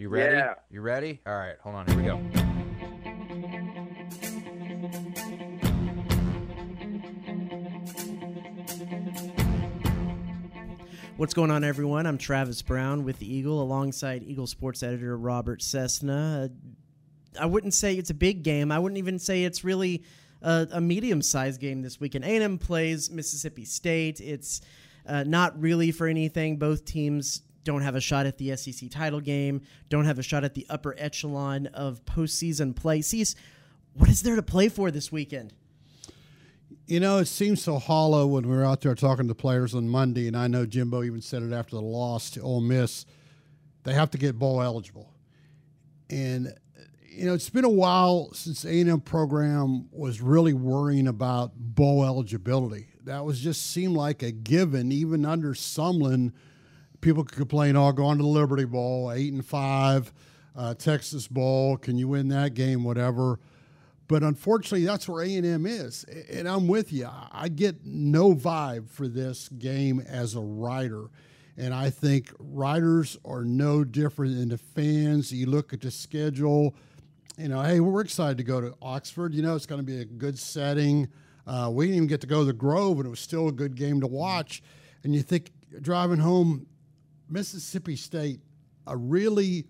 You ready? Yeah. You ready? All right, hold on. Here we go. What's going on, everyone? I'm Travis Brown with the Eagle alongside Eagle sports editor Robert Cessna. Uh, I wouldn't say it's a big game. I wouldn't even say it's really a, a medium sized game this weekend. A&M plays Mississippi State. It's uh, not really for anything. Both teams don't have a shot at the SEC title game, don't have a shot at the upper echelon of postseason play. Cease, what is there to play for this weekend? You know, it seems so hollow when we were out there talking to players on Monday, and I know Jimbo even said it after the loss to Ole Miss. They have to get bowl eligible, and you know it's been a while since A and M program was really worrying about bowl eligibility. That was just seemed like a given, even under Sumlin. People could complain, "Oh, going to the Liberty Bowl, eight and five, uh, Texas Bowl. Can you win that game? Whatever." but unfortunately that's where a&m is and i'm with you i get no vibe for this game as a writer and i think writers are no different than the fans you look at the schedule you know hey we're excited to go to oxford you know it's going to be a good setting uh, we didn't even get to go to the grove and it was still a good game to watch and you think driving home mississippi state a really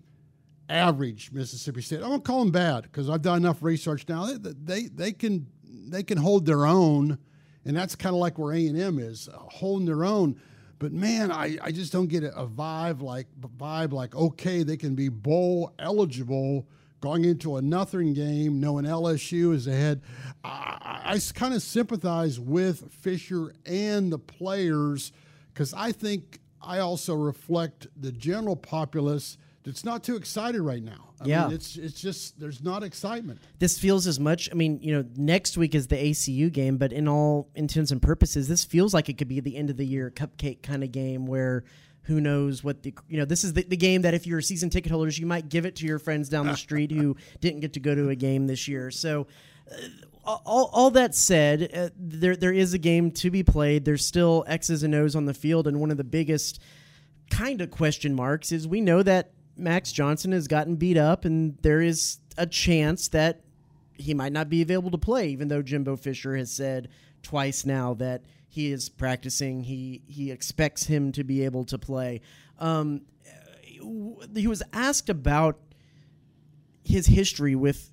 average Mississippi State. I don't call them bad because I've done enough research now. They, they they can they can hold their own, and that's kind of like where A and M is uh, holding their own. But man, I, I just don't get a vibe like vibe like okay they can be bowl eligible going into a nothing game, knowing LSU is ahead. I, I kind of sympathize with Fisher and the players because I think I also reflect the general populace that's not too excited right now. I Yeah. mean, it's it's just there's not excitement. this feels as much. I mean, you know, next week is the ACU game, but in all intents and purposes, this feels like it could be the end of the year cupcake kind of game where who knows what the you know this is the, the game that if you're season ticket holders you might give it to your friends down the street who didn't get to go to a game this year so uh, all, all that said uh, there there is a game to be played there's still x's and o's on the field and one of the biggest kind of question marks is we know that Max Johnson has gotten beat up, and there is a chance that he might not be available to play, even though Jimbo Fisher has said twice now that he is practicing. He he expects him to be able to play. Um, he was asked about his history with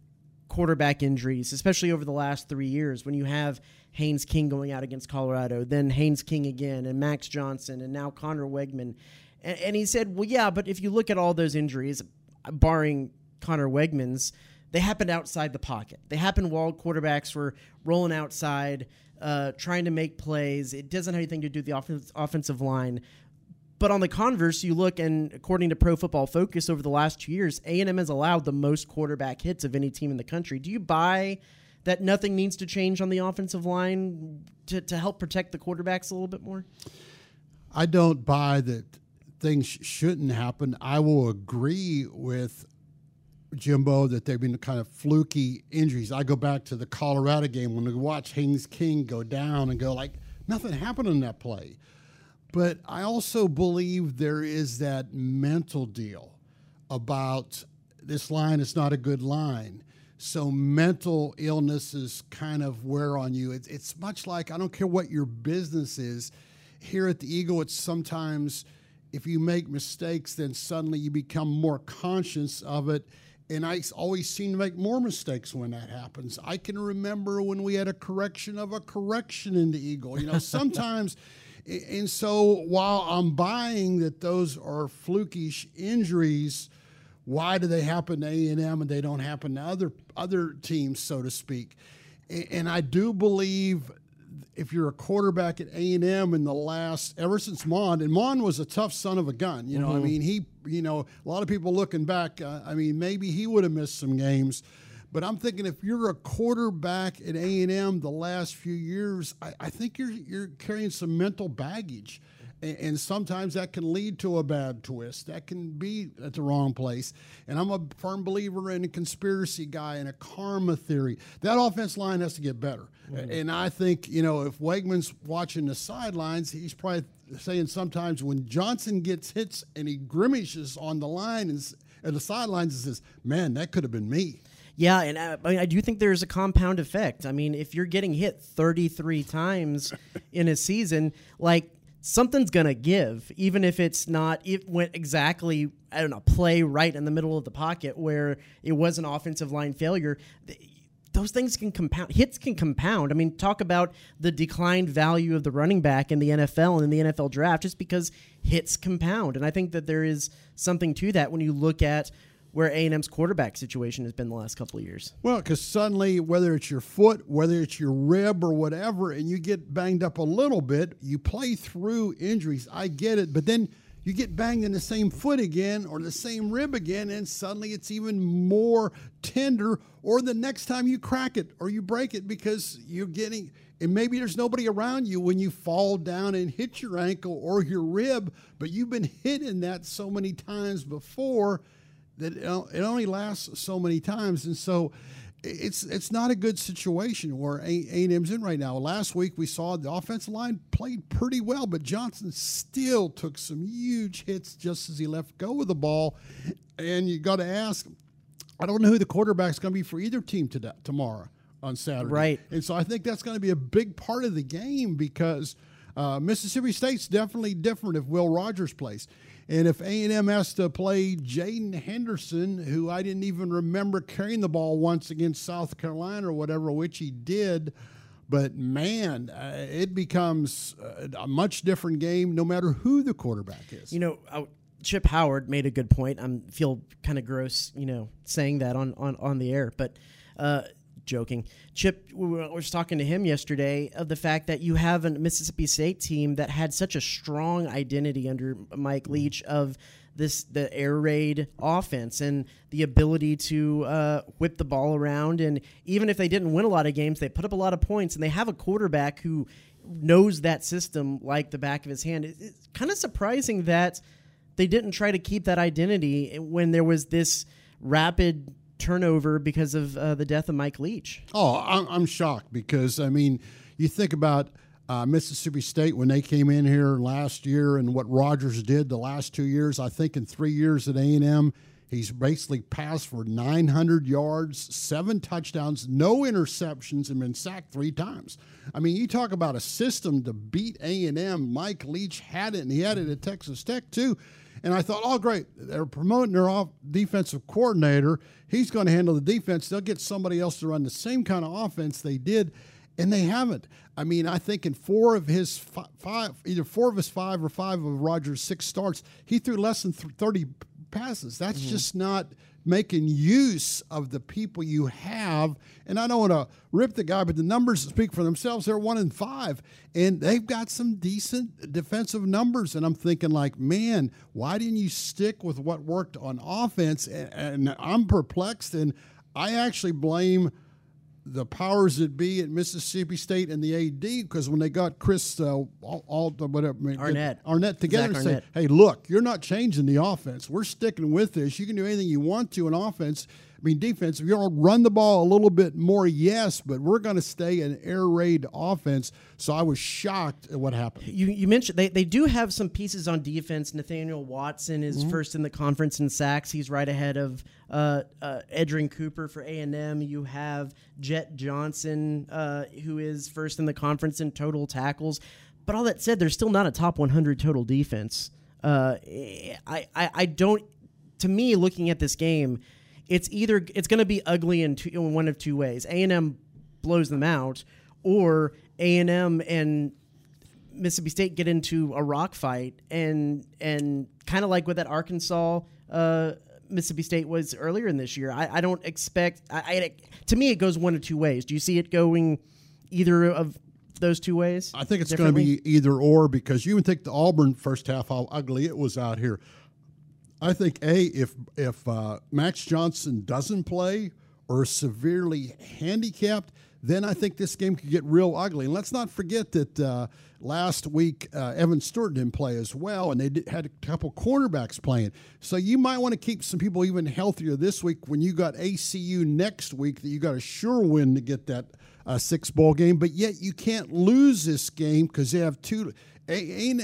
quarterback injuries, especially over the last three years, when you have Haynes King going out against Colorado, then Haynes King again, and Max Johnson, and now Conner Weigman. And, and he said, well, yeah, but if you look at all those injuries, barring Conner Weigman's, they happened outside the pocket. They happened while quarterbacks were rolling outside, uh, trying to make plays. It doesn't have anything to do with the offense, offensive line. But on the converse, you look and according to Pro Football Focus, over the last two years, A and M has allowed the most quarterback hits of any team in the country. Do you buy that nothing needs to change on the offensive line to, to help protect the quarterbacks a little bit more? I don't buy that things shouldn't happen. I will agree with Jimbo that they've been kind of fluky injuries. I go back to the Colorado game when we watch Haynes King go down and go like nothing happened in that play. But I also believe there is that mental deal about this line is not a good line. So mental illnesses kind of wear on you. It's, it's much like I don't care what your business is. Here at the Eagle, it's sometimes if you make mistakes, then suddenly you become more conscious of it. And I always seem to make more mistakes when that happens. I can remember when we had a correction of a correction in the Eagle. You know, sometimes. And so while I'm buying that those are flukish injuries, why do they happen to A&M and they don't happen to other other teams, so to speak? And I do believe if you're a quarterback at A&M in the last ever since Mond and Mond was a tough son of a gun, you know. Mm-hmm. I mean, he, you know, a lot of people looking back, uh, I mean, maybe he would have missed some games. But I'm thinking if you're a quarterback at A and M the last few years, I, I, think you're you're carrying some mental baggage, and, and, sometimes that can lead to a bad twist. That can be at the wrong place. And I'm a firm believer in a conspiracy guy and a karma theory. That offense line has to get better. Mm-hmm. And I think you know if Weigman's watching the sidelines, he's probably saying sometimes when Johnson gets hits and he grimaces on the line and at the sidelines and says, "Man, that could have been me." Yeah, and uh, I, I, do think there's a compound effect. I mean, if you're getting hit 33 times in a season, like something's gonna give, even if it's not it went exactly I don't know play right in the middle of the pocket where it was an offensive line failure. Those things can compound. Hits can compound. I mean, talk about the declined value of the running back in the NFL and in the NFL draft, just because hits compound. And I think that there is something to that when you look at where A&M's quarterback situation has been the last couple of years. Well, because suddenly, whether it's your foot, whether it's your rib or whatever, and you get banged up a little bit, you play through injuries. I get it, but then you get banged in the same foot again or the same rib again, and suddenly it's even more tender. Or the next time you crack it or you break it because you're getting, and maybe there's nobody around you when you fall down and hit your ankle or your rib, but you've been hit in that so many times before that it only lasts so many times, and so it's it's not a good situation where A&M's in right now. Last week we saw the offensive line played pretty well, but Johnson still took some huge hits just as he left go with the ball, and you got to ask. I don't know who the quarterback's going to be for either team today, tomorrow on Saturday. Right. And so I think that's going to be a big part of the game because uh, Mississippi State's definitely different if Will Rogers plays. And if A&M has to play Jaylen Henderson, who I didn't even remember carrying the ball once against South Carolina or whatever, which he did, but man, uh, it becomes a much different game no matter who the quarterback is. You know, I, Chip Howard made a good point. I feel kind of gross, you know, saying that on on on the air, but. Uh, joking. Chip we were talking to him yesterday of the fact that you have a Mississippi State team that had such a strong identity under Mike mm-hmm. Leach of this the air raid offense and the ability to uh, whip the ball around and even if they didn't win a lot of games they put up a lot of points and they have a quarterback who knows that system like the back of his hand it's kind of surprising that they didn't try to keep that identity when there was this rapid turnover because of uh, the death of Mike Leach. Oh, I'm, shocked because I mean, you think about uh, Mississippi State when they came in here last year and what Rogers did the last two years. I think in three years at A and M, he's basically passed for 900 yards, seven touchdowns, no interceptions, and been sacked three times. I mean, you talk about a system to beat A and M. Mike Leach had it, and he had it at Texas Tech too. And I thought, oh, great, they're promoting their off defensive coordinator. He's going to handle the defense. They'll get somebody else to run the same kind of offense they did, and they haven't. I mean, I think in four of his five, either four of his five or five of Rogers' six starts, he threw less than 30 passes. That's mm-hmm. just not making use of the people you have. And I don't want to rip the guy, but the numbers speak for themselves. They're one in five, and they've got some decent defensive numbers. And I'm thinking, like, man, why didn't you stick with what worked on offense? And, and I'm perplexed, and I actually blame – the powers that be at Mississippi State and the AD because when they got Chris uh, all, all whatever Arnett Arnett together and say, "Hey, look, you're not changing the offense. We're sticking with this. You can do anything you want to in offense. I mean, defense. If you want to run the ball a little bit more, yes, but we're going to stay an air raid offense." So I was shocked at what happened. You, you mentioned they, they do have some pieces on defense. Nathaniel Watson is mm-hmm. first in the conference in sacks. He's right ahead of uh, uh, Edgerrin Cooper for A and M. You have Jett Johnson, uh, who is first in the conference in total tackles. But all that said, they're still not a top 100 total defense. Uh, I, I, I don't. To me, looking at this game, it's either it's going to be ugly in, two, in one of two ways. A and M blows them out, or A and M and Mississippi State get into a rock fight, and and kind of like with that Arkansas uh, Mississippi State was earlier in this year. I, I don't expect. I, I, to me, it goes one of two ways. Do you see it going either of those two ways? I think it's going to be either or because you would think the Auburn first half how ugly it was out here. I think a if if uh, Max Johnson doesn't play or is severely handicapped, then I think this game could get real ugly. And let's not forget that uh, last week uh, Evan Stewart didn't play as well, and they did, had a couple cornerbacks playing. So you might want to keep some people even healthier this week when you got ACU next week that you got a sure win to get that uh, six ball game. But yet you can't lose this game because they have two. Ain't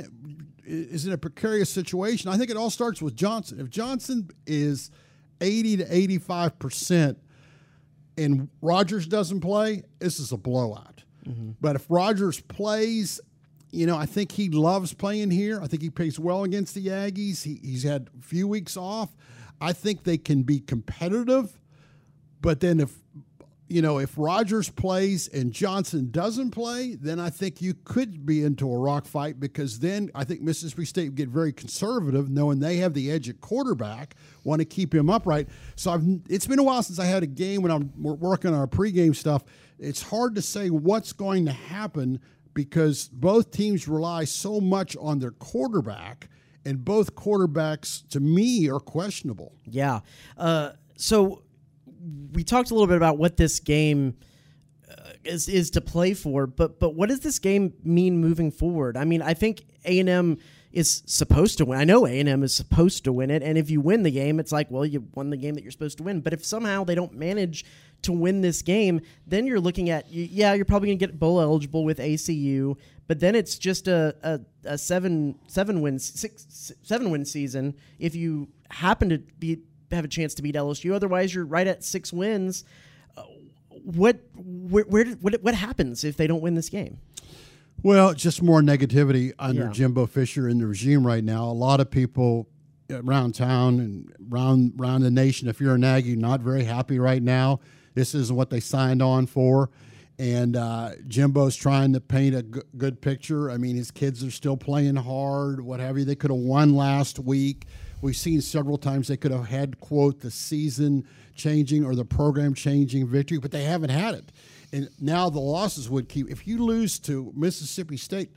is in a precarious situation. I think it all starts with Johnson. If Johnson is – 80 to 85 percent, and Rogers doesn't play, this is a blowout. Mm-hmm. But if Rogers plays, you know, I think he loves playing here. I think he plays well against the Aggies. He, he's had a few weeks off. I think they can be competitive. But then if you know if Rogers plays and Johnson doesn't play, then I think you could be into a rock fight because then I think Mississippi State would get very conservative, knowing they have the edge at quarterback, want to keep him upright. So I've, it's been a while since I had a game when I'm working on our pregame stuff. It's hard to say what's going to happen because both teams rely so much on their quarterback, and both quarterbacks to me are questionable. Yeah. Uh, so we talked a little bit about what this game uh, is is to play for, but but what does this game mean moving forward? I mean, I think A and M is supposed to win. I know A and M is supposed to win it, and if you win the game, it's like, well, you won the game that you're supposed to win. But if somehow they don't manage to win this game, then you're looking at yeah, you're probably going to get bowl eligible with ACU, but then it's just a, a, a seven seven win six seven win season if you happen to be have a chance to beat LSU. Otherwise, you're right at six wins. Uh, what where, where did, what what happens if they don't win this game? Well, just more negativity under Yeah. Jimbo Fisher and the regime right now. A lot of people around town and around around the nation, if you're an Aggie, not very happy right now. This isn't what they signed on for. And uh, Jimbo's trying to paint a g- good picture. I mean, his kids are still playing hard, what have you. They could have won last week. We've seen several times they could have had, quote, the season changing or the program changing victory, but they haven't had it. And now the losses would keep. If you lose to Mississippi State,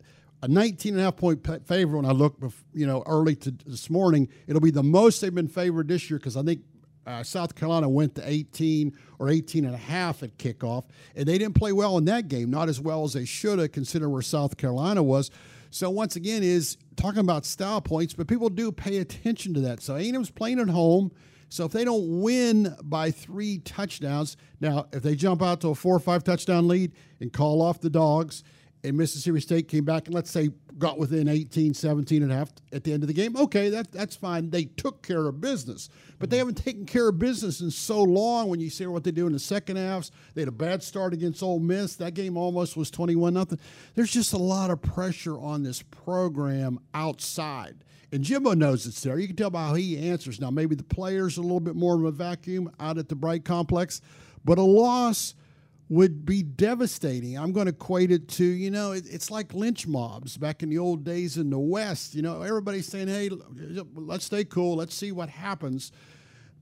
a 19 and a half point favorite, when I look, you know, early to this morning, it'll be the most they've been favored this year because I think uh, South Carolina went to 18 or 18 and a half at kickoff, and they didn't play well in that game, not as well as they should have, considering where South Carolina was. So once again, is talking about style points, but people do pay attention to that. So A&M's playing at home. So if they don't win by three touchdowns, now if they jump out to a four or five touchdown lead and call off the dogs, and Mississippi State came back and let's say got within 18, 17 and a half at the end of the game, okay, that, that's fine. They took care of business. But they mm-hmm. haven't taken care of business in so long when you see what they do in the second halves. They had a bad start against Ole Miss. That game almost was 21 nothing. There's just a lot of pressure on this program outside. And Jimbo knows it's there. You can tell by how he answers. Now, maybe the players are a little bit more of a vacuum out at the Bright Complex, but a loss would be devastating. I'm going to equate it to, you know, it, it's like lynch mobs back in the old days in the West. You know, everybody's saying, hey, let's stay cool, let's see what happens.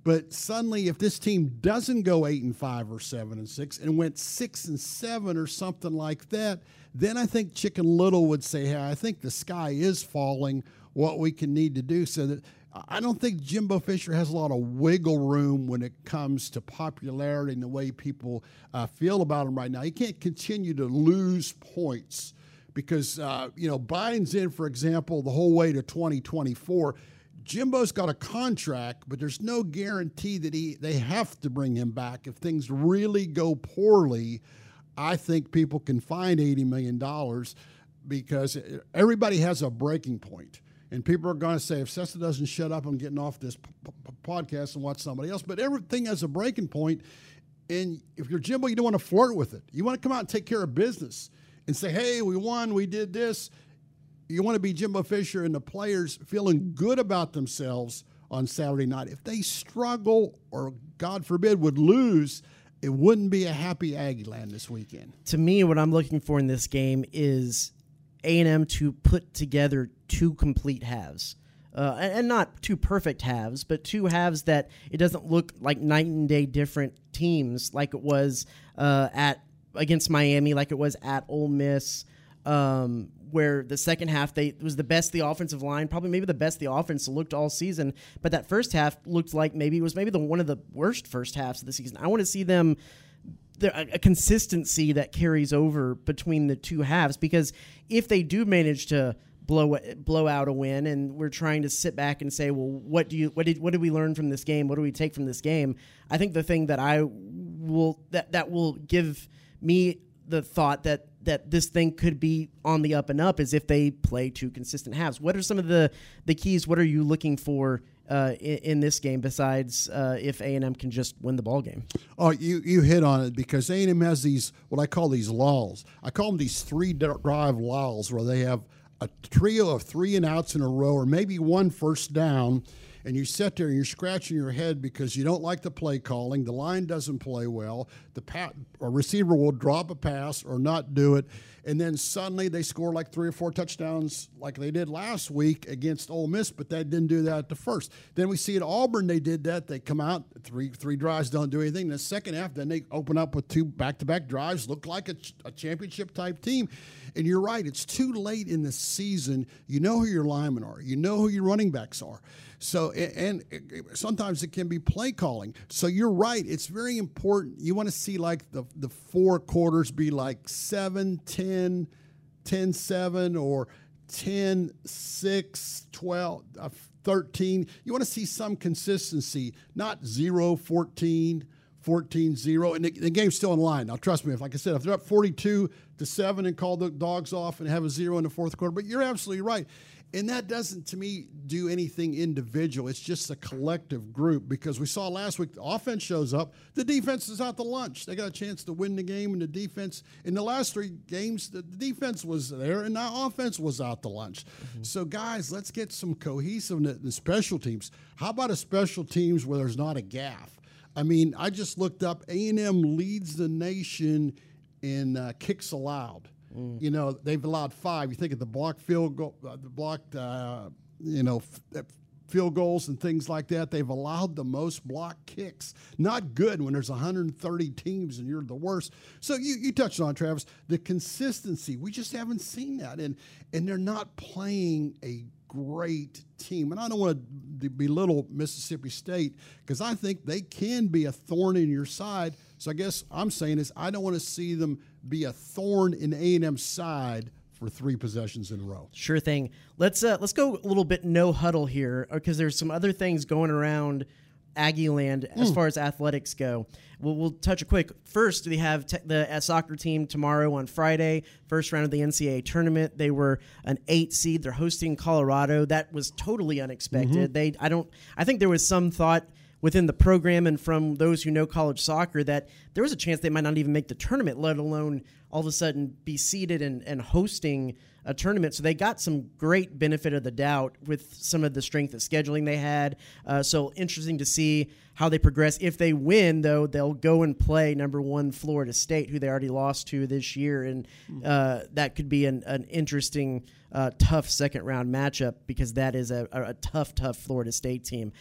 But suddenly, if this team doesn't go eight and five or seven and six and went six and seven or something like that, then I think Chicken Little would say, "Hey, I think the sky is falling. What we can need to do so that I don't think Jimbo Fisher has a lot of wiggle room when it comes to popularity and the way people uh, feel about him right now. He can't continue to lose points because uh, you know Biden's in, for example, the whole way to 2024. Jimbo's got a contract, but there's no guarantee that he they have to bring him back if things really go poorly. I think people can find 80 million dollars because everybody has a breaking point. And people are going to say, if Cessna doesn't shut up, I'm getting off this p- p- podcast and watch somebody else. But everything has a breaking point. And if you're Jimbo, you don't want to flirt with it. You want to come out and take care of business and say, hey, we won, we did this. You want to be Jimbo Fisher and the players feeling good about themselves on Saturday night. If they struggle or, God forbid, would lose, it wouldn't be a happy Aggie land this weekend. To me, what I'm looking for in this game is A&M to put together two complete halves. Uh, and, and not two perfect halves, but two halves that it doesn't look like night and day different teams like it was uh, at against Miami, like it was at Ole Miss, um, where the second half they was the best the offensive line, probably maybe the best the offense looked all season, but that first half looked like maybe it was maybe the one of the worst first halves of the season. I want to see them a, consistency that carries over between the two halves because if they do manage to blow blow out a win and we're trying to sit back and say well what do you what did what did we learn from this game? What do we take from this game? I think the thing that i will that that will give me the thought that that this thing could be on the up and up is if they play two consistent halves. What are some of the the keys? What are you looking for uh, in, in, this game besides uh, if A&M can just win the ball game. Oh, you, you hit on it because A&M has these what I call these lulls. I call them these three drive lulls where they have a trio of three and outs in a row or maybe one first down – and you sit there and you're scratching your head because you don't like the play calling. The line doesn't play well. The pa- receiver will drop a pass or not do it, and then suddenly they score like three or four touchdowns like they did last week against Ole Miss, but they didn't do that at the first. Then we see at Auburn they did that. They come out three three drives, don't do anything. In the second half, then they open up with two back to back drives, look like a, a championship type team. And you're right, it's too late in the season. You know who your linemen are. You know who your running backs are. So, and, sometimes it can be play calling. So you're right. It's very important. You want to see like the, the four quarters be like 7, 10, 10, 7, or 10, 6, 12, uh, 13. You want to see some consistency, not 0, 14, 14 0. And the, the, game's still in line. Now, trust me, if, like I said, if they're up 42 to 7 and call the dogs off and have a zero in the fourth quarter, but you're absolutely right. And that doesn't, to me, do anything individual. It's just a collective group because we saw last week the offense shows up, the defense is out to lunch. They got a chance to win the game, and the defense, in the last three games, the defense was there, and the offense was out to lunch. Mm-hmm. So, guys, let's get some cohesiveness in the special teams. How about a special teams where there's not a gaff? I mean, I just looked up A&M leads the nation in uh, kicks allowed. Mm. You know, they've allowed five. You think of the blocked field goal, uh, the blocked, uh, you know, f- uh, field goals and things like that. They've allowed the most block kicks. Not good when there's 130 teams and you're the worst. So you, you touched on Travis the consistency. We just haven't seen that, and and they're not playing a great team. And I don't want to belittle Mississippi State because I think they can be a thorn in your side. So I guess I'm saying is I don't want to see them be a thorn in A&M's side for three possessions in a row. Sure thing. Let's uh, let's go a little bit no huddle here because there's some other things going around Aggie land as mm. far as athletics go. We'll, we'll touch a quick. First, we have te- the uh, soccer team tomorrow on Friday, first round of the NCAA tournament. They were an eight seed. They're hosting Colorado. That was totally unexpected. Mm-hmm. They, I don't, I think there was some thought within the program and from those who know college soccer that there was a chance they might not even make the tournament, let alone all of a sudden be seated and, and hosting a tournament. So they got some great benefit of the doubt with some of the strength of scheduling they had. Uh, so interesting to see how they progress. If they win, though, they'll go and play number one Florida State, who they already lost to this year, and uh, that could be an, an interesting, uh, tough second round matchup because that is a, a tough, tough Florida State team.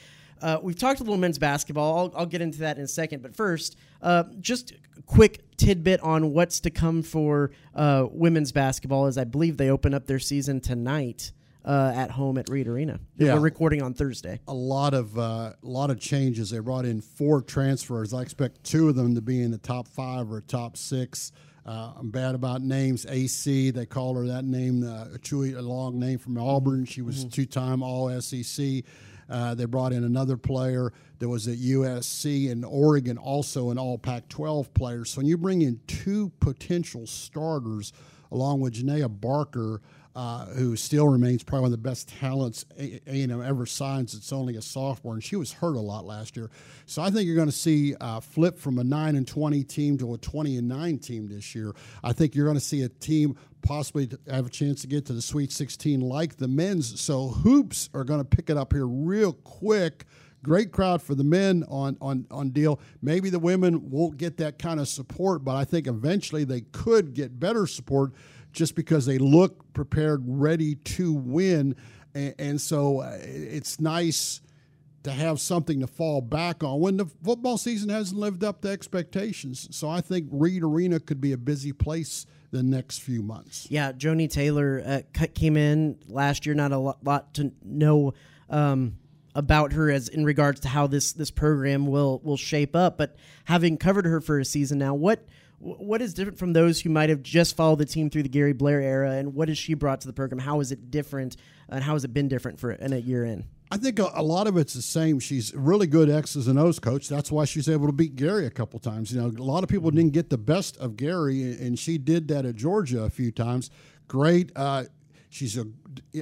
Uh, we've talked a little men's basketball. I'll, I'll, get into that in a second. But first, uh, just a quick tidbit on what's to come for uh, women's basketball, as I believe they open up their season tonight. Uh, at home at Reed Arena. Yeah. We're recording on Thursday. A lot of uh, a lot of changes. They brought in four transfers. I expect two of them to be in the top five or top six. Uh, I'm bad about names. AC, they call her that name. Uh, a, chewy, a long name from Auburn. She was mm-hmm. two-time All SEC. Uh, they brought in another player that was at USC and Oregon, also an all Pac 12 player. So when you bring in two potential starters, along with Janiah Barker, uh, who still remains probably one of the best talents A&M ever signs. It's only a sophomore, and she was hurt a lot last year. So I think you're going to see uh, flip from a nine and twenty team to a twenty and nine team this year. I think you're going to see a team possibly have a chance to get to the Sweet 16 like the men's. So hoops are going to pick it up here real quick. Great crowd for the men on, on, on deal. Maybe the women won't get that kind of support, but I think eventually they could get better support just because they look prepared, ready to win. And, and so uh, it's nice to have something to fall back on when the football season hasn't lived up to expectations. So I think Reed Arena could be a busy place the next few months. Yeah, Joni Taylor uh, came in last year. Not a lot, lot to know um, about her as in regards to how this this program will will shape up. But having covered her for a season now, what what is different from those who might have just followed the team through the Gary Blair era, and what has she brought to the program? How is it different, and how has it been different for in a year in? I think a, a, lot of it's the same. She's really good X's and O's coach. That's why she's able to beat Gary a couple times. You know, a lot of people didn't get the best of Gary, and she did that at Georgia a few times. Great. Uh, she's a.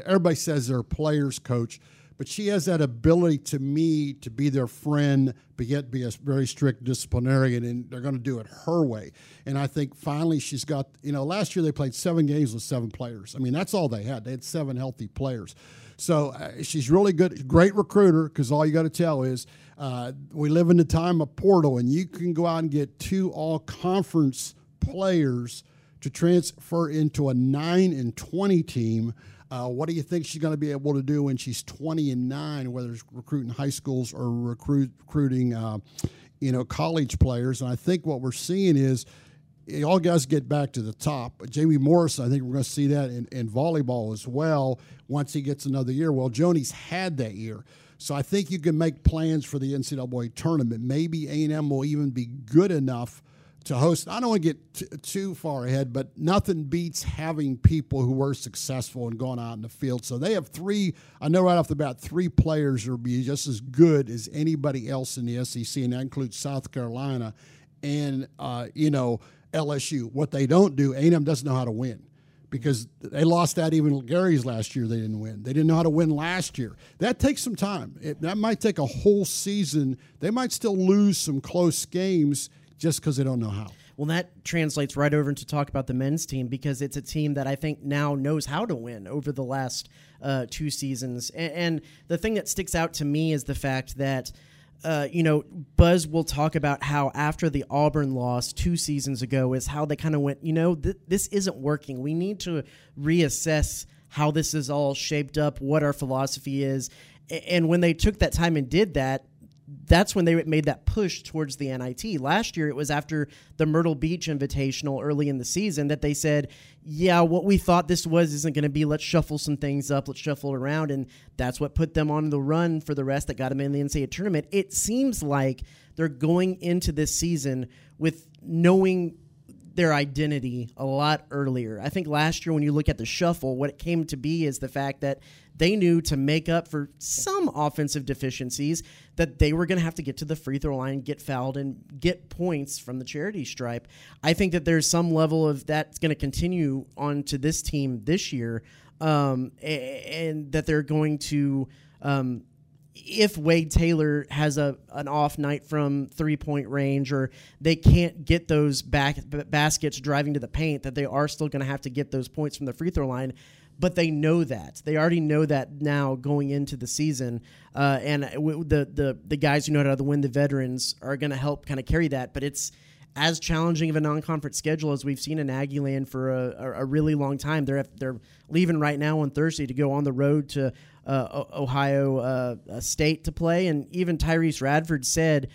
Everybody says they're a players coach but she has that ability to me to be their friend, but yet be a very strict disciplinarian, and they're going to do it her way. And I think finally she's got, you know, last year they played seven games with seven players. I mean, that's all they had. They had seven healthy players. So uh, she's really good, great recruiter, because all you got to tell is uh, we live in the time of portal, and you can go out and get two all conference players to transfer into a 9 and 20 team uh, what do you think she's going to be able to do when she's 20 and 9, whether it's recruiting high schools or recruit, recruiting, uh, you know, college players? And I think what we're seeing is all guys get back to the top. Jamie Morris, I think we're going to see that in, in volleyball as well once he gets another year. Well, Joni's had that year. So I think you can make plans for the NCAA tournament. Maybe A&M will even be good enough – to host. I don't want to get t- too far ahead, but nothing beats having people who were successful and going out in the field. So they have three. I know right off the bat, three players will be just as good as anybody else in the SEC, and that includes South Carolina and uh, you know LSU. What they don't do, A&M doesn't know how to win because they lost that even Gary's last year. They didn't win. They didn't know how to win last year. That takes some time. It, that might take a whole season. They might still lose some close games just because they don't know how. Well, that translates right over into talk about the men's team because it's a team that I think now knows how to win over the last uh, two seasons. And, and, the thing that sticks out to me is the fact that. Uh, you know, Buzz will talk about how after the Auburn loss two seasons ago is how they kind of went, you know, th- this isn't working. We need to reassess how this is all shaped up, what our philosophy is. And when they took that time and did that, that's when they made that push towards the NIT. Last year, it was after the Myrtle Beach Invitational early in the season that they said, "Yeah, what we thought this was isn't going to be. Let's shuffle some things up. Let's shuffle around." And that's what put them on the run for the rest that got them in the NCAA tournament. It seems like they're going into this season with knowing their identity a lot earlier. I think last year, when you look at the shuffle, what it came to be is the fact that they knew to make up for some offensive deficiencies that they were going to have to get to the free throw line, get fouled, and get points from the charity stripe. I think that there's some level of that's going to continue on to this team this year, um, and that they're going to. Um, if Wade Taylor has a an off night from three point range, or they can't get those back baskets driving to the paint, that they are still going to have to get those points from the free throw line but they know that they already know that now going into the season, uh, and the the the guys who know how to win, the veterans, are going to help kind of carry that. But it's as challenging of a non-conference schedule as we've seen in Aggieland for a, a, really long time. They're they're leaving right now on Thursday to go on the road to uh, Ohio uh, State to play, and even Tyrece Radford said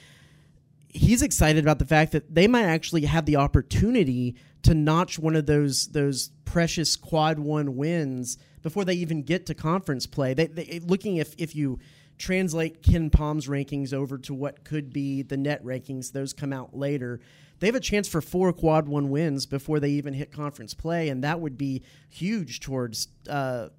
he's excited about the fact that they might actually have the opportunity to notch one of those those precious quad one wins before they even get to conference play. They, they, looking if if you translate KenPom's rankings over to what could be the net rankings, those come out later. They have a chance for four quad one wins before they even hit conference play, and that would be huge towards uh,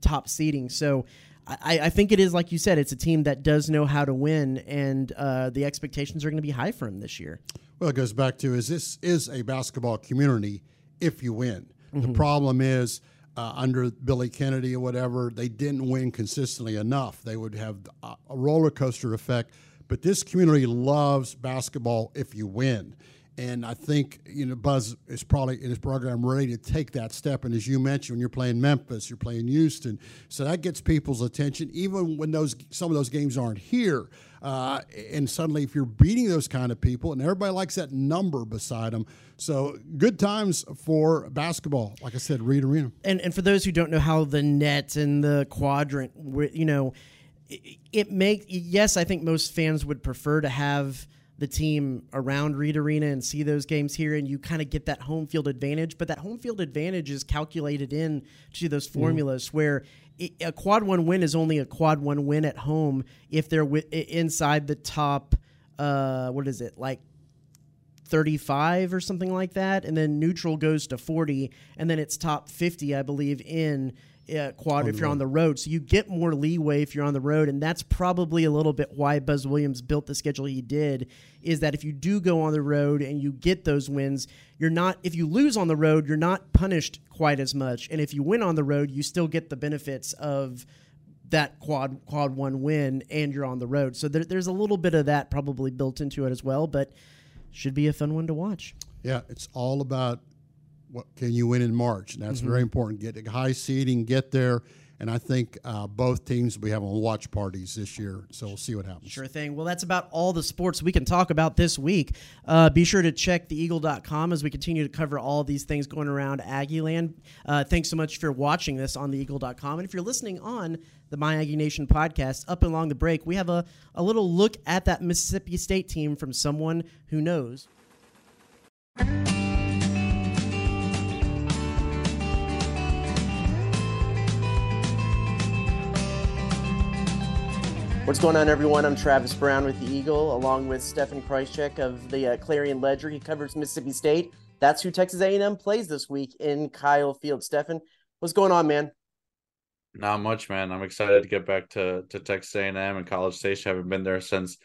top seeding. So. I, I, think it is like you said. It's a team that does know how to win, and uh, the expectations are going to be high for them this year. Well, it goes back to is this is a basketball community if you win. Mm-hmm. The problem is uh, under Billy Kennedy or whatever, they didn't win consistently enough. They would have a roller coaster effect. But this community loves basketball if you win. And I think you know Buzz is probably in his program ready to take that step. And as you mentioned, when you're playing Memphis, you're playing Houston, so that gets people's attention, even when those some of those games aren't here. Uh, and suddenly, if you're beating those kind of people, and everybody likes that number beside them, so good times for basketball. Like I said, Reed Arena. And and for those who don't know how the net and the quadrant, you know, it, it makes yes, I think most fans would prefer to have the team around Reed Arena and see those games here, and you kind of get that home field advantage. But that home field advantage is calculated in to those mm-hmm. formulas mm. where it, a quad one win is only a quad one win at home if they're w- inside the top. Uh, what is it like? 35 or something like that and then neutral goes to 40 and then it's top 50 i believe in uh, quad if you're on the road. So you get more leeway if you're on the road, and that's probably a little bit why Buzz Williams built the schedule he did. Is that if you do go on the road and you get those wins, you're not. If you lose on the road, you're not punished quite as much, and if you win on the road, you still get the benefits of that quad quad one win and you're on the road. So there, there's a little bit of that probably built into it as well, but should be a fun one to watch. Yeah, it's all about what can you win in March, and that's mm-hmm. very important. Get a high seeding, get there. And I think uh, both teams will be having watch parties this year, so we'll see what happens. Sure thing. Well, that's about all the sports we can talk about this week. Uh, be sure to check theeagle.com as we continue to cover all these things going around Aggieland. Uh, thanks so much for watching this on theeagle.com. And if you're listening on the My Aggie Nation podcast, up along the break, we have a, a little look at that Mississippi State team from someone who knows. What's going on, everyone? I'm Travis Brown with the Eagle, along with Stefan Krajisnik of the uh, Clarion Ledger. He covers Mississippi State. That's who Texas A&M plays this week in Kyle Field. Stefan, what's going on, man? Not much, man. I'm excited to get back to to Texas A&M and College Station. I haven't been there since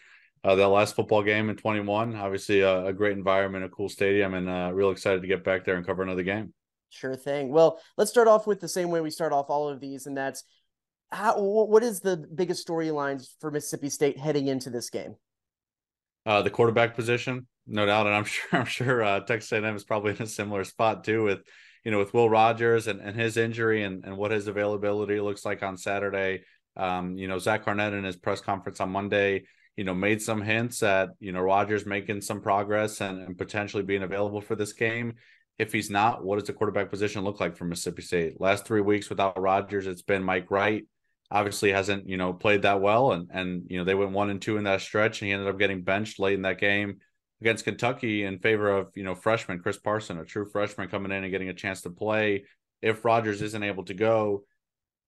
uh, the last football game in 21. Obviously, uh, a great environment, a cool stadium, and uh, real excited to get back there and cover another game. Sure thing. Well, let's start off with the same way we start off all of these, and that's how what is the biggest storylines for Mississippi State heading into this game? Uh, the quarterback position, no doubt, and I'm sure I'm sure uh, Texas A&M is probably in a similar spot too with you know with Will Rogers and, and his injury and, and what his availability looks like on Saturday. Um, you know Zach Arnett in his press conference on Monday, you know, made some hints at you know Rogers making some progress and, and potentially being available for this game. If he's not, what does the quarterback position look like for Mississippi State? Last three weeks without Rogers, it's been Mike Wright, obviously hasn't you know played that well and and you know they went one and two in that stretch and he ended up getting benched late in that game against Kentucky in favor of you know freshman Chris Parson a true freshman coming in and getting a chance to play. If Rogers isn't able to go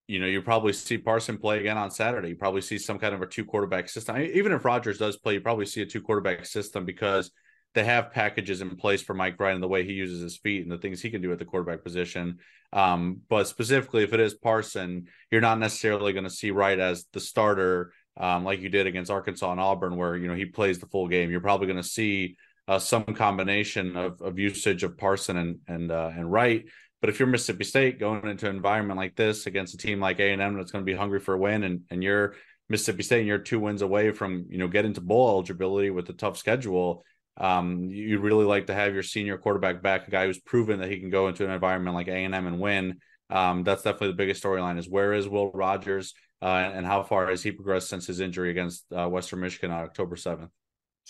you know you probably see Parson play again on Saturday. You probably see some kind of a two quarterback system. Even if Rogers does play you probably see a two quarterback system because they have packages in place for Mike Wright and the way he uses his feet and the things he can do at the quarterback position. Um, but specifically, if it is Parson, you're not necessarily going to see Wright as the starter um, like you did against Arkansas and Auburn, where you know he plays the full game. You're probably going to see uh, some combination of, of usage of Parson and and uh, and Wright. But if you're Mississippi State going into an environment like this against a team like A and M that's going to be hungry for a win, and and you're Mississippi State and you're two wins away from you know getting to bowl eligibility with a tough schedule, um, you'd really like to have your senior quarterback back, a guy who's proven that he can go into an environment like A and M and win. Um, that's definitely the biggest storyline: is where is Will Rogers uh, and how far has he progressed since his injury against uh, Western Michigan on October seventh?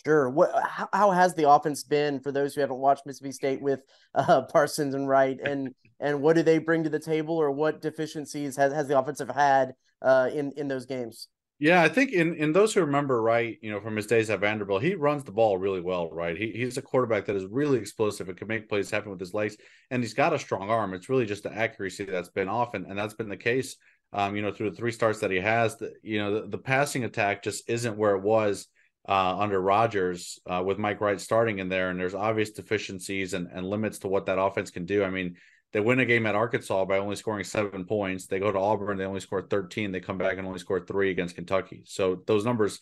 Sure. What? How, how, has the offense been for those who haven't watched Mississippi State with uh, Parsons and Wright, and and what do they bring to the table, or what deficiencies has, has the offensive had uh, in in those games? Yeah, I think in, in those who remember right, you know, from his days at Vanderbilt, he runs the ball really well, right? He, he's a quarterback that is really explosive and can make plays happen with his legs, and he's got a strong arm. It's really just the accuracy that's been off, and, and that's been the case, um, you know, through the three starts that he has. The, you know, the, the passing attack just isn't where it was uh, under Rogers uh, with Mike Wright starting in there, and there's obvious deficiencies and, and limits to what that offense can do. I mean, they win a game at Arkansas by only scoring seven points. They go to Auburn, they only score 13. They come back and only score three against Kentucky. So those numbers,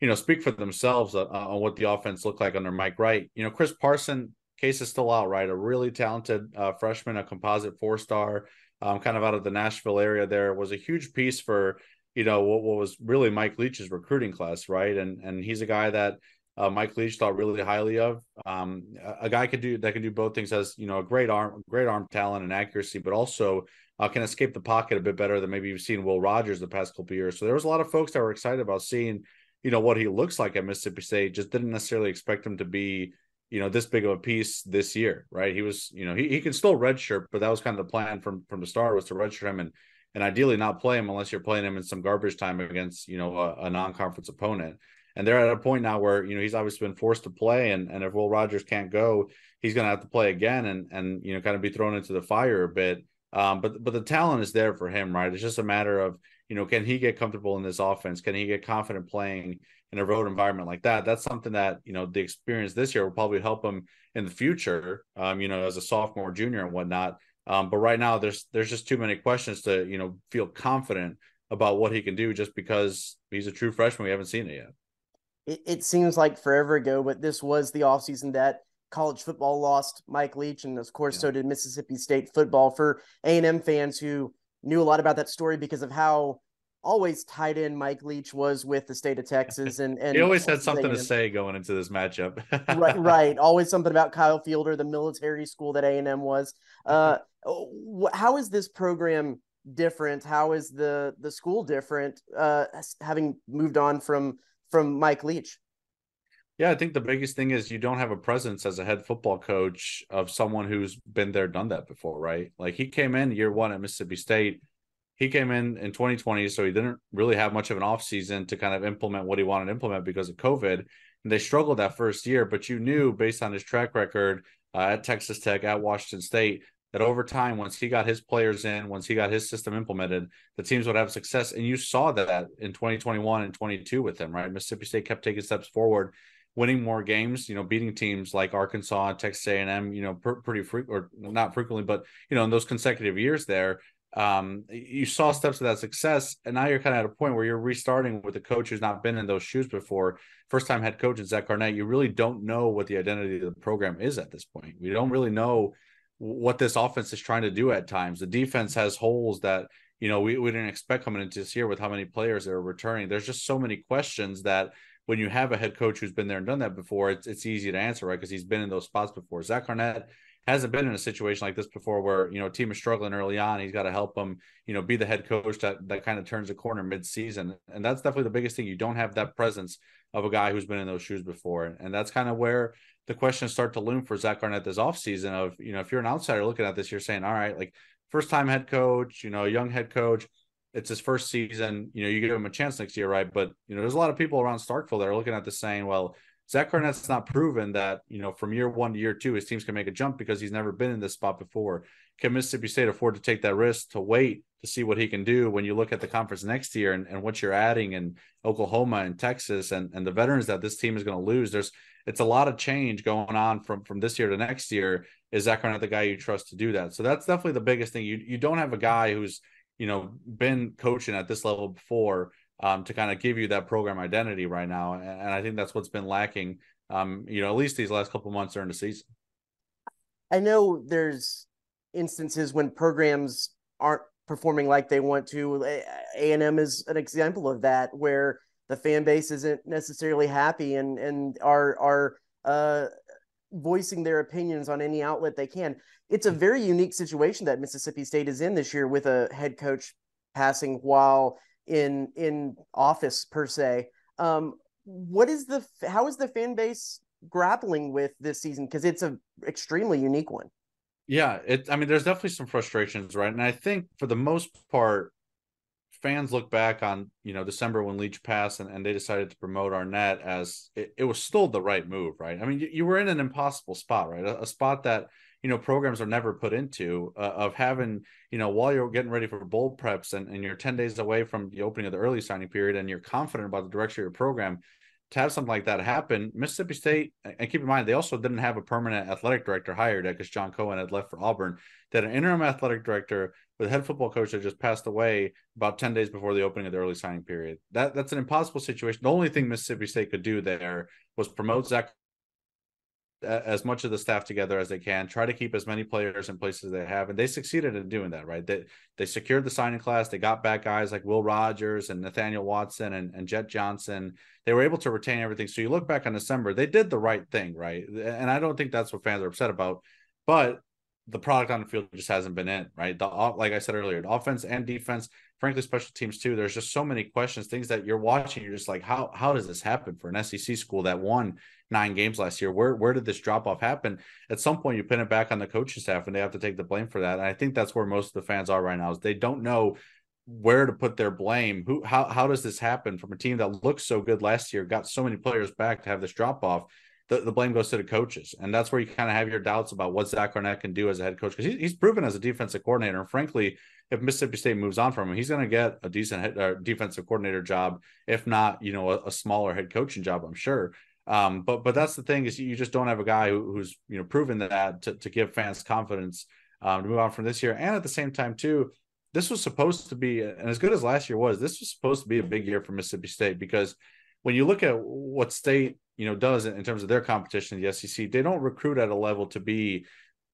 you know, speak for themselves uh, uh, on what the offense looked like under Mike Wright. You know, Chris Parson, case is still out, right? A really talented uh, freshman, a composite four star, um, kind of out of the Nashville area there, was a huge piece for, you know, what, what was really Mike Leach's recruiting class, right? And and he's a guy that uh, Mike Leach thought really highly of. Um, a, guy could do that can do both things. Has you know a great arm, great arm talent and accuracy, but also uh, can escape the pocket a bit better than maybe you've seen Will Rogers the past couple years. So there was a lot of folks that were excited about seeing you know what he looks like at Mississippi State. Just didn't necessarily expect him to be you know this big of a piece this year, right? He was you know he, he can still redshirt, but that was kind of the plan from from the start was to redshirt him and and ideally not play him unless you're playing him in some garbage time against you know a, a non-conference opponent and they're at a point now where you know he's obviously been forced to play, and and if Will Rogers can't go, he's going to have to play again, and and you know kind of be thrown into the fire a bit. Um, but but the talent is there for him, right? It's just a matter of you know can he get comfortable in this offense? Can he get confident playing in a road environment like that? That's something that you know the experience this year will probably help him in the future. Um, you know, as a sophomore, junior, and whatnot. Um, but right now, there's there's just too many questions to you know feel confident about what he can do just because he's a true freshman. We haven't seen it yet it, it seems like forever ago, but this was the offseason that college football lost Mike Leach, and of course, yeah. so did Mississippi State football. For A and M fans who knew a lot about that story because of how always tied in Mike Leach was with the state of Texas, and and he always had something to say going into this matchup. right, right. Always something about Kyle Fielder, the military school that A and M was. Uh, how is this program different? How is the the school different? Uh, having moved on from from Mike Leach. Yeah, I think the biggest thing is you don't have a presence as a head football coach of someone who's been there, done that before, right? Like he came in year one at Mississippi State. He came in in 2020, so he didn't really have much of an offseason to kind of implement what he wanted to implement because of COVID. And they struggled that first year, but you knew based on his track record uh, at Texas Tech, at Washington State, that over time, once he got his players in, once he got his system implemented, the teams would have success. And you saw that in 2021 and 22 with him, right? Mississippi State kept taking steps forward winning more games, you know, beating teams like Arkansas and Texas A&M, you know, pr- pretty frequent or not frequently, but you know, in those consecutive years there, um, you saw steps of that success, and now you're kind of at a point where you're restarting with a coach who's not been in those shoes before. First time head coach is Zach Arnett. You really don't know what the identity of the program is at this point. We don't really know what this offense is trying to do at times. The defense has holes that you know we, we didn't expect coming into this year with how many players that are returning. There's just so many questions that when you have a head coach who's been there and done that before, it's it's easy to answer, right? Because he's been in those spots before. Zach Arnett hasn't been in a situation like this before where you know team is struggling early on. He's got to help them, you know, be the head coach that that kind of turns the corner mid-season. And that's definitely the biggest thing. You don't have that presence of a guy who's been in those shoes before. And that's kind of where the questions start to loom for Zach Arnett this offseason of, you know, if you're an outsider looking at this, you're saying, all right, like first time head coach, you know, young head coach it's his first season. You know, you give him a chance next year, right? But you know, there's a lot of people around Starkville that are looking at this saying, well, Zach Arnett's not proven that, you know, from year one to year two, his teams can make a jump because he's never been in this spot before. Can Mississippi State afford to take that risk to wait to see what he can do when you look at the conference next year and, and what you're adding in Oklahoma and Texas and, and the veterans that this team is going to lose? There's it's a lot of change going on from from this year to next year. Is Zach Arnett the guy you trust to do that? So that's definitely the biggest thing. You you don't have a guy who's you know been coaching at this level before um, to kind of give you that program identity right now, and, I think that's what's been lacking. Um, you know, at least these last couple months during the season. I know there's instances when programs aren't performing like they want to. A and M is an example of that, where the fan base isn't necessarily happy and and are are uh, voicing their opinions on any outlet they can. It's a very unique situation that Mississippi State is in this year with a head coach passing while in in office per se. Um, what is the how is the fan base grappling with this season because it's a extremely unique one. Yeah, it. I mean, there's definitely some frustrations, right? And I think for the most part, fans look back on you know December when Leach passed and, and they decided to promote Arnett as it, it was still the right move, right? I mean, you, you were in an impossible spot, right? A, a, spot that you know programs are never put into uh, of having you know while you're getting ready for bowl preps and, and you're 10 days away from the opening of the early signing period and you're confident about the direction of your program to have something like that happen, Mississippi State, and keep in mind, they also didn't have a permanent athletic director hired because John Cohen had left for Auburn. that an interim athletic director with head football coach that just passed away about 10 days before the opening of the early signing period. That That's an impossible situation. The only thing Mississippi State could do there was promote Zach uh, as much of the staff together as they can, try to keep as many players in places they have, and they succeeded in doing that. Right? They they secured the signing class. They got back guys like Will Rogers and Nathaniel Watson and, and Jett Johnson. They were able to retain everything. So you look back on December, they did the right thing, right? And I don't think that's what fans are upset about. But the product on the field just hasn't been in, right? The like I said earlier, the offense and defense, frankly, special teams too. There's just so many questions, things that you're watching. You're just like, how how does this happen for an SEC school that won nine games last year? Where where did this drop off happen? At some point, you pin it back on the coaching staff, and they have to take the blame for that. And I think that's where most of the fans are right now. Is they don't know where to put their blame. Who how how does this happen from a team that looked so good last year, got so many players back to have this drop off? The, the blame goes to the coaches. And that's where you kind of have your doubts about what Zach Arnett can do as a head coach because he, he's proven as a defensive coordinator. And frankly, if Mississippi State moves on from him, he's going to get a decent head, uh, defensive coordinator job, if not, you know, a, a smaller head coaching job, I'm sure. Um, but but that's the thing is you just don't have a guy who, who's you know proven that to, to give fans confidence um, to move on from this year. And at the same time, too, this was supposed to be, and as good as last year was, this was supposed to be a big year for Mississippi State because when you look at what state you know does in terms of their competition in the SEC. They don't recruit at a level to be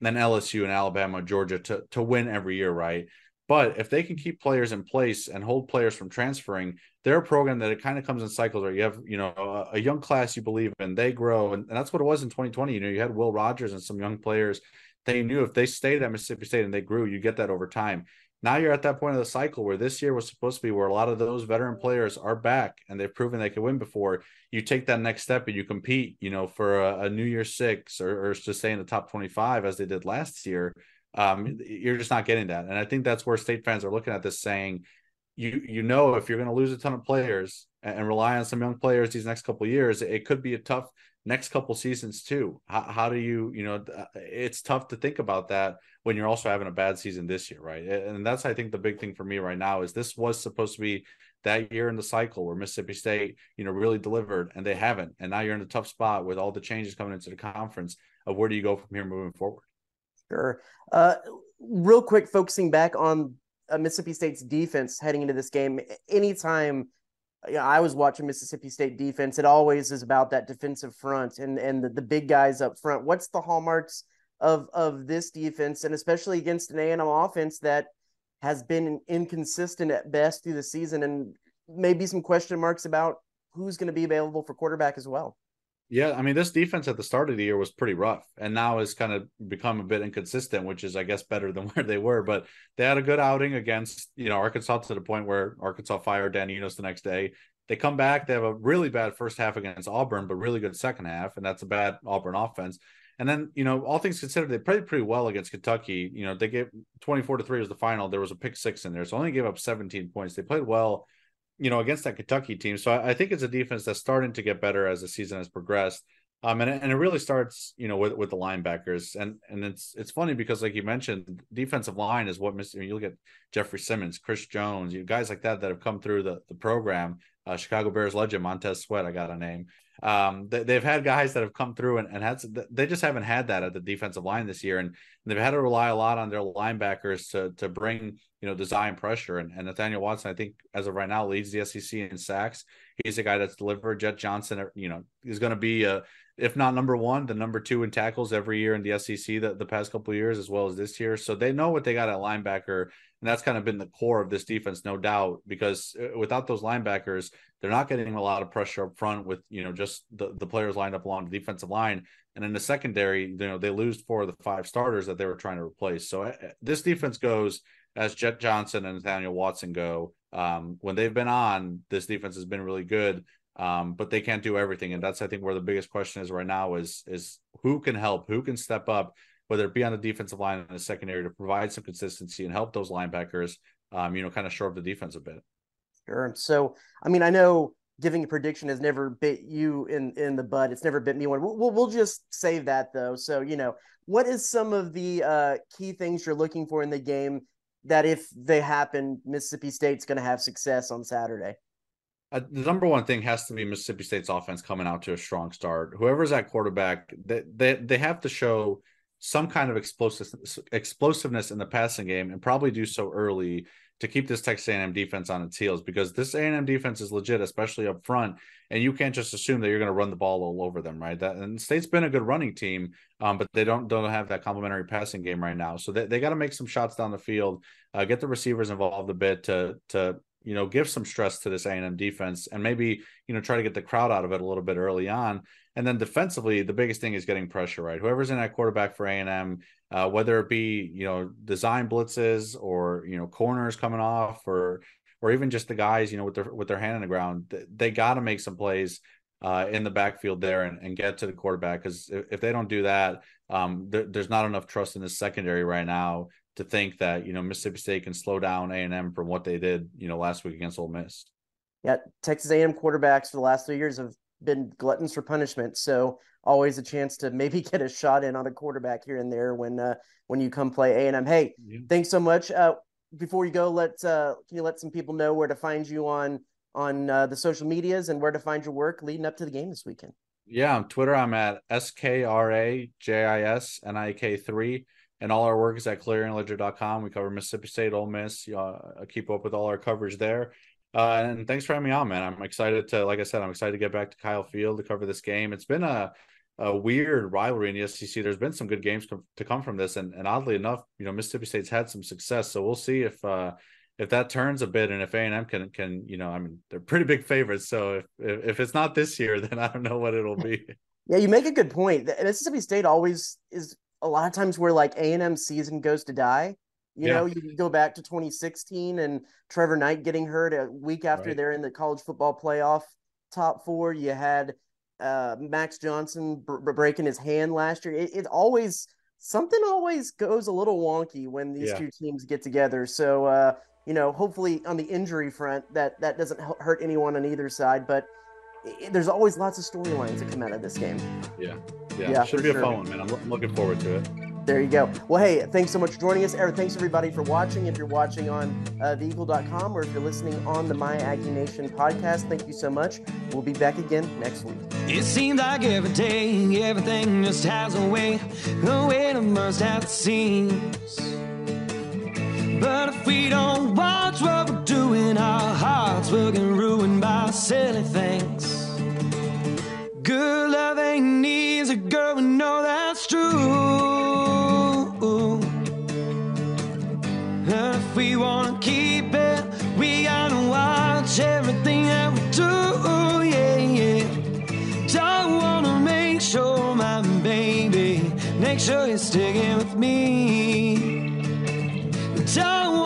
an LSU and Alabama, Georgia to to win every year, right? But if they can keep players in place and hold players from transferring, they're a program that it kind of comes in cycles where you have, you know, a, a young class you believe in, they grow. And, and, that's what it was in 2020. You know, you had Will Rogers and some young players They knew if they stayed at Mississippi State and they grew, you get that over time. Now you're at that point of the cycle where this year was supposed to be where a lot of those veteran players are back and they've proven they can win before. You take that next step and you compete, you know, for a, a New Year six or, or to stay in the top 25 as they did last year um, you're just not getting that. And I think that's where state fans are looking at this saying, you you know, if you're going to lose a ton of players and, and, rely on some young players these next couple years, it could be a tough next couple seasons too. How, how do you, you know, it's tough to think about that when you're also having a bad season this year, right? And that's I think the big thing for me right now is this was supposed to be that year in the cycle where Mississippi State, you know, really delivered and they haven't. And now you're in a tough spot with all the changes coming into the conference of where do you go from here moving forward? Sure. Uh, real quick, focusing back on uh, Mississippi State's defense heading into this game. Anytime I was watching Mississippi State defense, it always is about that defensive front and and the, the big guys up front. What's the hallmarks of of this defense, and especially against an A&M offense that has been inconsistent at best through the season, and maybe some question marks about who's going to be available for quarterback as well. Yeah, I mean, this defense at the start of the year was pretty rough, and now has kind of become a bit inconsistent, which is, I guess, better than where they were. But they had a good outing against, you know, Arkansas to the point where Arkansas fired Dan Enos the next day. They come back, they have a really bad first half against Auburn, but really good second half, and that's a bad Auburn offense. And then, you know, all things considered, they played pretty well against Kentucky. You know, they gave 24 to 3 was the final. There was a pick six in there, so only gave up 17 points. They played well you know, against that Kentucky team. So I, I, think it's a defense that's starting to get better as the season has progressed. Um, and, and it really starts, you know, with, with the linebackers, and and it's it's funny because like you mentioned, defensive line is what Mr. You look at Jeffrey Simmons, Chris Jones, you guys like that that have come through the the program. Uh, Chicago Bears legend Montez Sweat, I got a name. Um, they, have had guys that have come through and, and had they just haven't had that at the defensive line this year, and they've had to rely a lot on their linebackers to to bring you know design pressure. And, and Nathaniel Watson, I think, as of right now, leads the SEC in sacks. He's a guy that's delivered. Jett Johnson, you know, is going to be a if not number one, the number two in tackles every year in the SEC the, the past couple years, as well as this year. So they know what they got at linebacker. And that's kind of been the core of this defense, no doubt, because uh, without those linebackers, they're not getting a lot of pressure up front with, you know, just the, the players lined up along the defensive line. And in the secondary, you know, they lose four of the five starters that they were trying to replace. So uh, this defense goes as Jett Johnson and Nathaniel Watson go. Um, when they've been on, this defense has been really good um, but they can't do everything, and that's I think where the biggest question is right now is is who can help, who can step up, whether it be on the defensive line in the secondary to provide some consistency and help those linebackers, um, you know, kind of shore up the defense a bit. Sure. So, I mean, I know giving a prediction has never bit you in in the butt. It's never bit me one. We'll we'll just save that though. So, you know, what is some of the uh, key things you're looking for in the game that if they happen, Mississippi State's going to have success on Saturday? uh, the number one thing has to be Mississippi State's offense coming out to a strong start. Whoever's at quarterback, they they, they have to show some kind of explosiveness explosiveness in the passing game and probably do so early to keep this Texas A&M defense on its heels because this A&M defense is legit, especially up front, and you can't just assume that you're going to run the ball all over them, right? That and State's been a good running team, um, but they don't don't have that complementary passing game right now, so they, they got to make some shots down the field, uh, get the receivers involved a bit to to you know, give some stress to this A&M defense and maybe, you know, try to get the crowd out of it a little bit early on. And then defensively, the biggest thing is getting pressure, right? Whoever's in that quarterback for A&M, uh, whether it be, you know, design blitzes or, you know, corners coming off or, or even just the guys, you know, with their, with their hand in the ground, they got to make some plays uh, in the backfield there and, and get to the quarterback. Cause if, if they don't do that, um, there, there's not enough trust in the secondary right now to think that you know Mississippi State can slow down A and M from what they did you know last week against Ole Miss. Yeah, Texas A&M quarterbacks for the last three years have been gluttons for punishment. So always a chance to maybe get a shot in on a quarterback here and there when uh, when you come play A&M. Hey, yeah. thanks so much. Uh, before you go, let uh, can you let some people know where to find you on on uh, the social medias and where to find your work leading up to the game this weekend? Yeah, on Twitter I'm at S K R A J I S N I K three and all our work is at clarionledger.com. We cover Mississippi State, Ole Miss. Uh, keep up with all our coverage there. Uh, and thanks for having me on, man. I'm excited to, like I said, I'm excited to get back to Kyle Field to cover this game. It's been a, a weird rivalry in the SEC. There's been some good games to, to come from this, and, and oddly enough, you know Mississippi State's had some success. So we'll see if uh, if that turns a bit, and if A and M can can you know I mean they're pretty big favorites. So if, if if it's not this year, then I don't know what it'll be. Yeah, you make a good point. Mississippi State always is a lot of times where like A and M season goes to die. You Yeah. know, you go back to 2016 and Trevor Knight getting hurt a week after Right. they're in the college football playoff top four. You had uh, Max Johnson br- breaking his hand last year. It, it always something always goes a little wonky when these Yeah. two teams get together. So uh, you know, hopefully on the injury front, that that doesn't hu- hurt anyone on either side. But i there's always lots of storylines that come out of this game. Yeah, Yeah, should be sure. a fun one, man. I'm, I'm looking forward to it. There you go. Well, hey, thanks so much for joining us. Eric, thanks everybody for watching. If you're watching on uh, theeagle.com or if you're listening on the My Aggie Nation podcast, thank you so much. We'll be back again next week. It seems like every day, everything just has a way, a way to burst at the seams. But if we don't watch what we're doing, our hearts will get ruined by silly things. Good love ain't easy, girl, we know that's true. And if we wanna keep it, we gotta watch everything that we do, yeah, yeah. Don't wanna make sure, my baby, make sure you're sticking with me. Don't